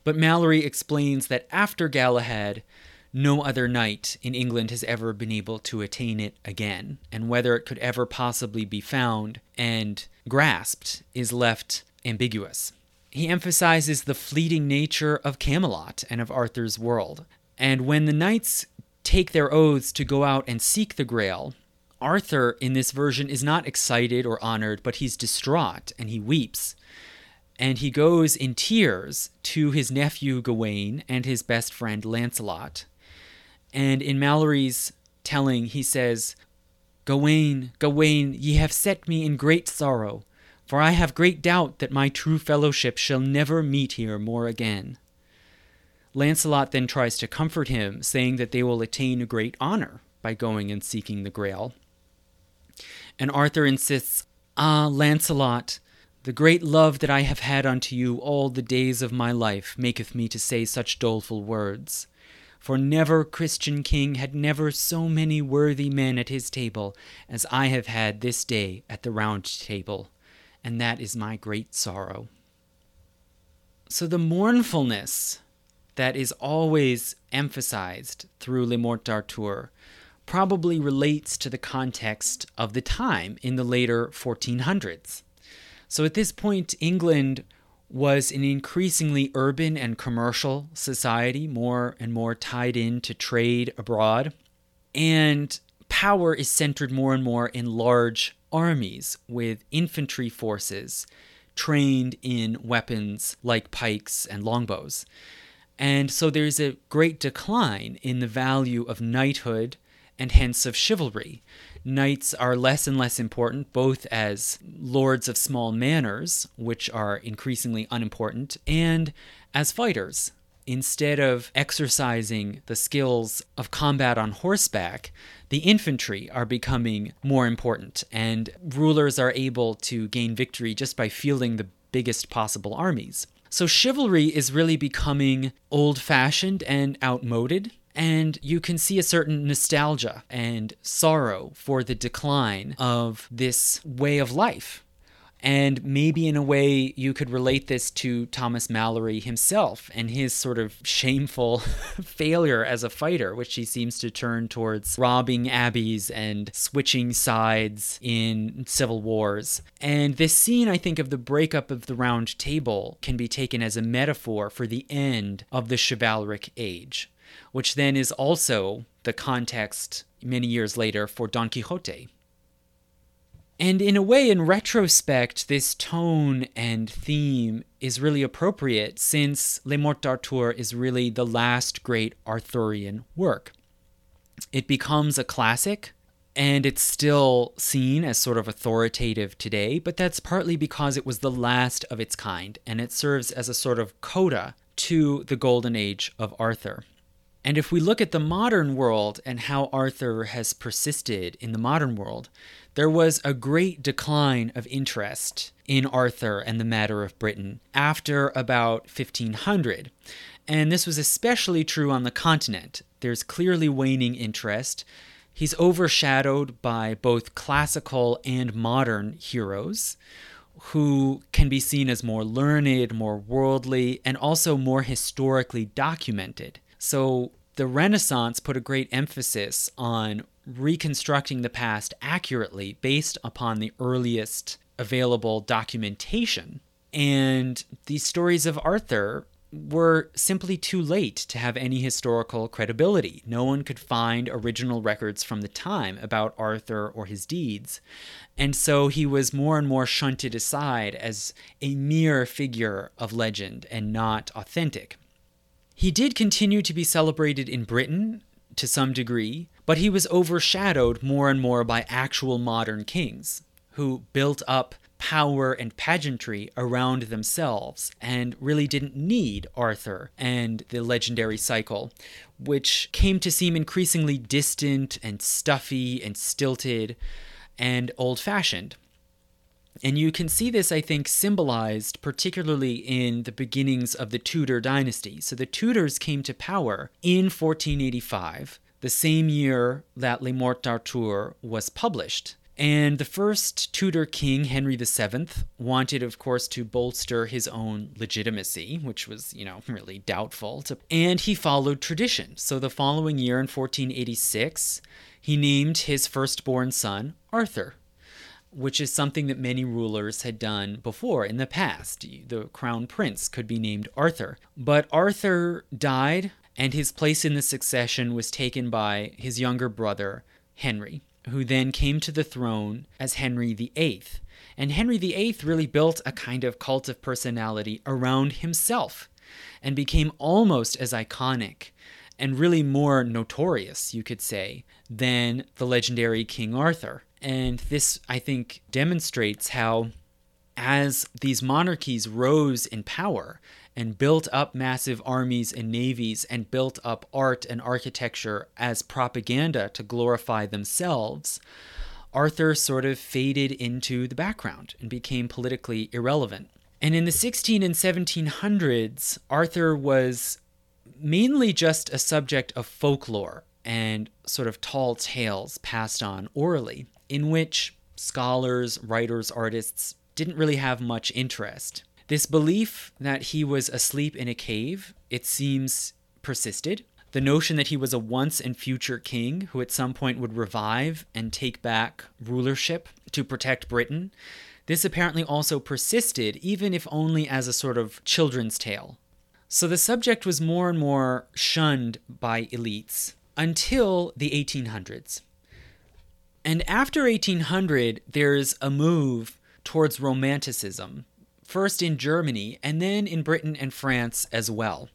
but Malory explains that after Galahad, no other knight in England has ever been able to attain it again, and whether it could ever possibly be found and grasped is left ambiguous. He emphasizes the fleeting nature of Camelot and of Arthur's world. And when the knights take their oaths to go out and seek the grail, Arthur in this version is not excited or honored, but he's distraught and he weeps. And he goes in tears to his nephew Gawain and his best friend Lancelot. And in Malory's telling, he says, Gawain, Gawain, ye have set me in great sorrow, for I have great doubt that my true fellowship shall never meet here more again. Lancelot then tries to comfort him, saying that they will attain a great honor by going and seeking the Grail. And Arthur insists, Ah, Lancelot, the great love that I have had unto you all the days of my life maketh me to say such doleful words. For never Christian king had never so many worthy men at his table as I have had this day at the round table, and that is my great sorrow. So the mournfulness that is always emphasized through Le Morte d'Arthur probably relates to the context of the time in the later 1400s. So at this point, England was an increasingly urban and commercial society, more and more tied into trade abroad. And power is centered more and more in large armies with infantry forces trained in weapons like pikes and longbows. And so there's a great decline in the value of knighthood and hence of chivalry. Knights are less and less important, both as lords of small manors, which are increasingly unimportant, and as fighters. Instead of exercising the skills of combat on horseback, the infantry are becoming more important, and rulers are able to gain victory just by fielding the biggest possible armies. So chivalry is really becoming old fashioned and outmoded. And you can see a certain nostalgia and sorrow for the decline of this way of life. And maybe in a way you could relate this to Thomas Malory himself and his sort of shameful failure as a fighter, which he seems to turn towards robbing abbeys and switching sides in civil wars. And this scene, I think, of the breakup of the Round Table can be taken as a metaphor for the end of the chivalric age, which then is also the context many years later for Don Quixote. And in a way, in retrospect, this tone and theme is really appropriate since Le Morte d'Arthur is really the last great Arthurian work. It becomes a classic and it's still seen as sort of authoritative today, but that's partly because it was the last of its kind and it serves as a sort of coda to the golden age of Arthur. And if we look at the modern world and how Arthur has persisted in the modern world, there was a great decline of interest in Arthur and the matter of Britain after about 1500. And this was especially true on the continent. There's clearly waning interest. He's overshadowed by both classical and modern heroes who can be seen as more learned, more worldly, and also more historically documented. So the Renaissance put a great emphasis on reconstructing the past accurately based upon the earliest available documentation. And these stories of Arthur were simply too late to have any historical credibility. No one could find original records from the time about Arthur or his deeds. And so he was more and more shunted aside as a mere figure of legend and not authentic. He did continue to be celebrated in Britain to some degree, but he was overshadowed more and more by actual modern kings who built up power and pageantry around themselves and really didn't need Arthur and the legendary cycle, which came to seem increasingly distant and stuffy and stilted and old fashioned. And you can see this, I think, symbolized particularly in the beginnings of the Tudor dynasty. So the Tudors came to power in 1485, the same year that Le Morte d'Arthur was published. And the first Tudor king, Henry VII, wanted, of course, to bolster his own legitimacy, which was, you know, really doubtful. To, and he followed tradition. So the following year, in 1486, he named his firstborn son Arthur, which is something that many rulers had done before in the past. The crown prince could be named Arthur. But Arthur died, and his place in the succession was taken by his younger brother, Henry who then came to the throne as Henry VIII. And Henry VIII really built a kind of cult of personality around himself and became almost as iconic and really more notorious, you could say, than the legendary King Arthur. And this, I think, demonstrates how, as these monarchies rose in power and built up massive armies and navies and built up art and architecture as propaganda to glorify themselves, Arthur sort of faded into the background and became politically irrelevant. And in the 16 and 1700s, Arthur was mainly just a subject of folklore and sort of tall tales passed on orally, in which scholars, writers, artists didn't really have much interest. This belief that he was asleep in a cave, it seems, persisted. The notion that he was a once and future king who at some point would revive and take back rulership to protect Britain, this apparently also persisted, even if only as a sort of children's tale. So the subject was more and more shunned by elites until the 1800s. And after 1800, there's a move towards romanticism, first in Germany and then in Britain and France as well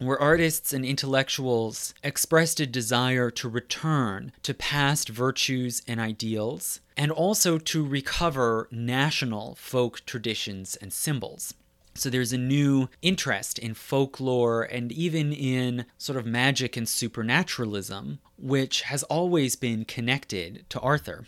where artists and intellectuals expressed a desire to return to past virtues and ideals, and also to recover national folk traditions and symbols. So there's a new interest in folklore and even in sort of magic and supernaturalism, which has always been connected to Arthur.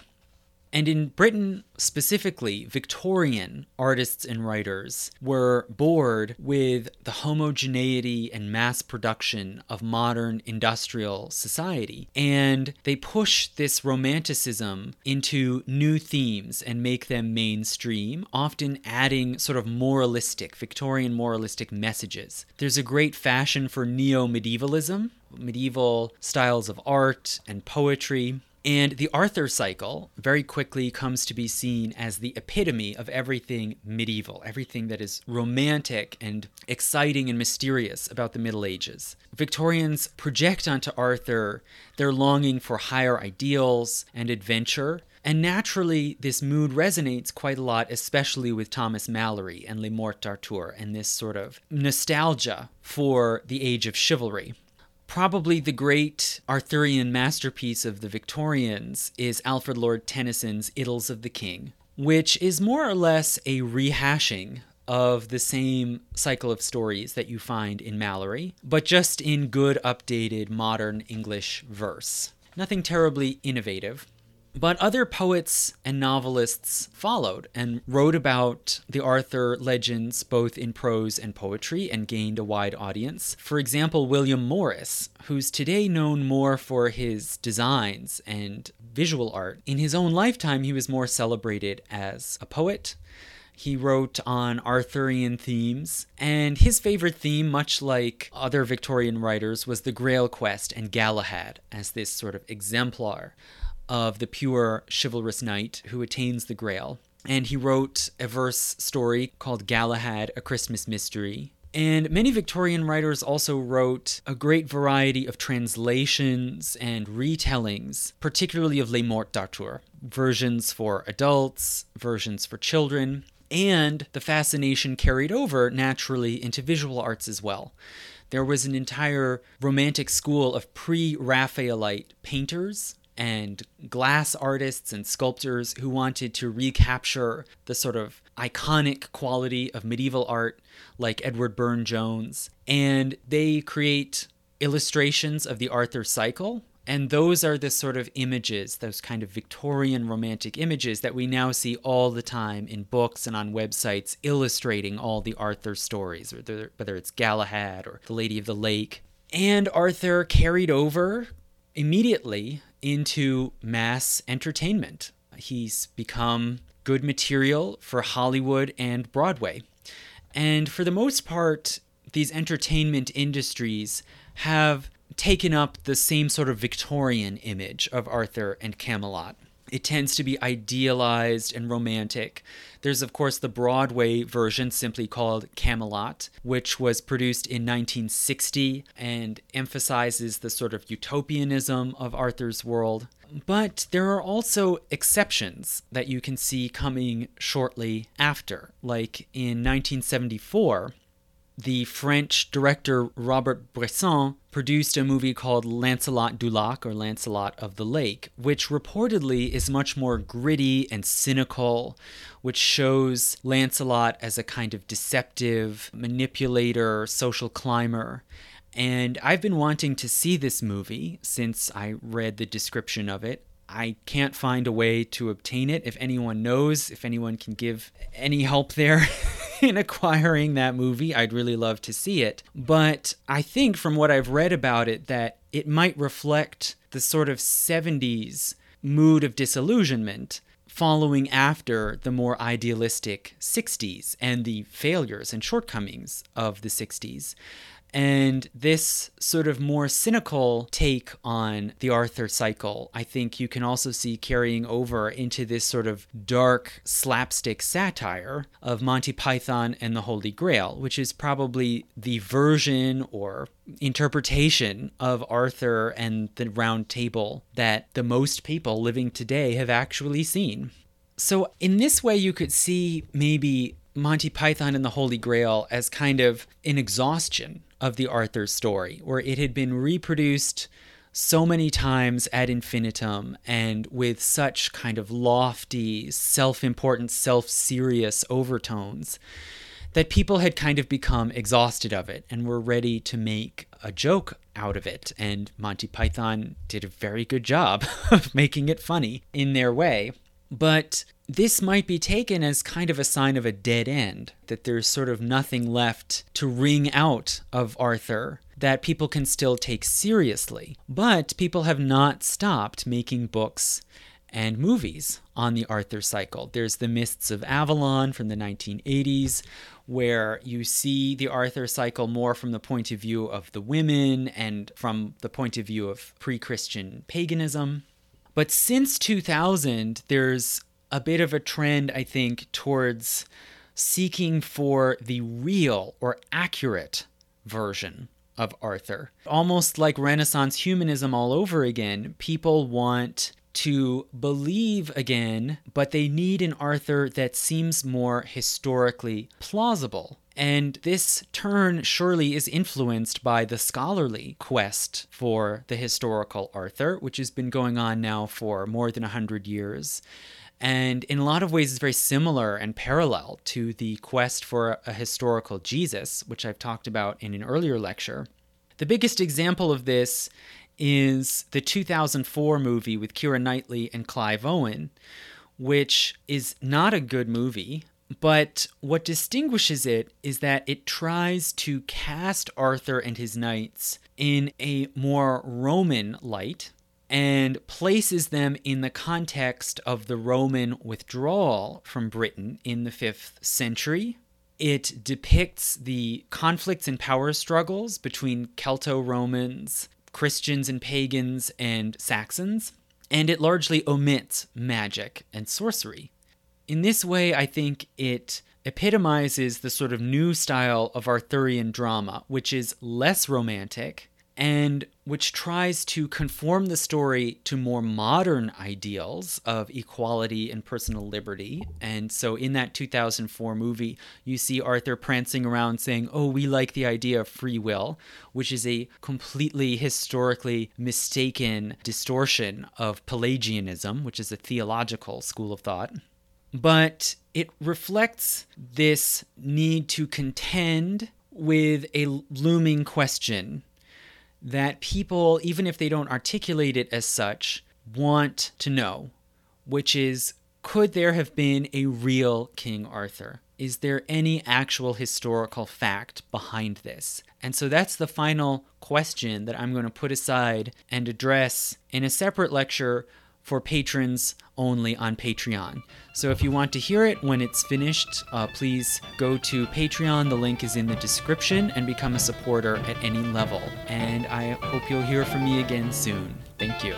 And in Britain specifically, Victorian artists and writers were bored with the homogeneity and mass production of modern industrial society. And they push this romanticism into new themes and make them mainstream, often adding sort of moralistic, Victorian moralistic messages. There's a great fashion for neo medievalism, medieval styles of art and poetry and the Arthur cycle very quickly comes to be seen as the epitome of everything medieval, everything that is romantic and exciting and mysterious about the Middle Ages. Victorians project onto Arthur their longing for higher ideals and adventure. And naturally, this mood resonates quite a lot, especially with Thomas Malory and Le Morte d'Arthur, and this sort of nostalgia for the age of chivalry. Probably the great Arthurian masterpiece of the Victorians is Alfred Lord Tennyson's Idylls of the King, which is more or less a rehashing of the same cycle of stories that you find in Malory, but just in good, updated, modern English verse. Nothing terribly innovative. But other poets and novelists followed and wrote about the Arthur legends both in prose and poetry and gained a wide audience. For example, William Morris, who's today known more for his designs and visual art. In his own lifetime, he was more celebrated as a poet. He wrote on Arthurian themes, and his favorite theme, much like other Victorian writers, was the Grail Quest and Galahad as this sort of exemplar of the pure chivalrous knight who attains the grail. And he wrote a verse story called Galahad, A Christmas Mystery. And many Victorian writers also wrote a great variety of translations and retellings, particularly of Le Morte d'Arthur, versions for adults, versions for children, and the fascination carried over naturally into visual arts as well. There was an entire romantic school of pre Raphaelite painters and glass artists and sculptors who wanted to recapture the sort of iconic quality of medieval art, like Edward Burne Jones. And they create illustrations of the Arthur cycle. And those are the sort of images, those kind of Victorian romantic images that we now see all the time in books and on websites illustrating all the Arthur stories, whether it's Galahad or The Lady of the Lake. And Arthur carried over immediately into mass entertainment. He's become good material for Hollywood and Broadway. And for the most part, these entertainment industries have taken up the same sort of Victorian image of Arthur and Camelot. It tends to be idealized and romantic. There's, of course, the Broadway version, simply called Camelot, which was produced in 1960 and emphasizes the sort of utopianism of Arthur's world. But there are also exceptions that you can see coming shortly after. Like in 1974, the French director Robert Bresson produced a movie called Lancelot du Lac or Lancelot of the Lake, which reportedly is much more gritty and cynical, which shows Lancelot as a kind of deceptive manipulator, social climber. And I've been wanting to see this movie since I read the description of it. I can't find a way to obtain it. If anyone knows, if anyone can give any help there in acquiring that movie, I'd really love to see it. But I think from what I've read about it that it might reflect the sort of 70s mood of disillusionment following after the more idealistic 60s and the failures and shortcomings of the 60s. And this sort of more cynical take on the Arthur cycle, I think you can also see carrying over into this sort of dark slapstick satire of Monty Python and the Holy Grail, which is probably the version or interpretation of Arthur and the Round Table that the most people living today have actually seen. So, in this way, you could see maybe Monty Python and the Holy Grail as kind of an exhaustion of the Arthur story, where it had been reproduced so many times ad infinitum and with such kind of lofty, self important, self serious overtones that people had kind of become exhausted of it and were ready to make a joke out of it. And Monty Python did a very good job of making it funny in their way. But this might be taken as kind of a sign of a dead end, that there's sort of nothing left to wring out of Arthur that people can still take seriously. But people have not stopped making books and movies on the Arthur cycle. There's The Mists of Avalon from the 1980s, where you see the Arthur cycle more from the point of view of the women and from the point of view of pre Christian paganism. But since 2000, there's a bit of a trend, I think, towards seeking for the real or accurate version of Arthur. Almost like Renaissance humanism all over again, people want to believe again, but they need an Arthur that seems more historically plausible. And this turn surely is influenced by the scholarly quest for the historical Arthur, which has been going on now for more than a hundred years. And in a lot of ways, it's very similar and parallel to the quest for a historical Jesus, which I've talked about in an earlier lecture. The biggest example of this is the 2004 movie with Keira Knightley and Clive Owen, which is not a good movie. But what distinguishes it is that it tries to cast Arthur and his knights in a more Roman light and places them in the context of the Roman withdrawal from Britain in the 5th century. It depicts the conflicts and power struggles between Celto Romans, Christians and pagans, and Saxons, and it largely omits magic and sorcery. In this way, I think it epitomizes the sort of new style of Arthurian drama, which is less romantic and which tries to conform the story to more modern ideals of equality and personal liberty. And so in that 2004 movie, you see Arthur prancing around saying, Oh, we like the idea of free will, which is a completely historically mistaken distortion of Pelagianism, which is a theological school of thought. But it reflects this need to contend with a looming question that people, even if they don't articulate it as such, want to know, which is could there have been a real King Arthur? Is there any actual historical fact behind this? And so that's the final question that I'm going to put aside and address in a separate lecture for patrons only on Patreon. So if you want to hear it when it's finished, uh, please go to Patreon. The link is in the description and become a supporter at any level. And I hope you'll hear from me again soon. Thank you.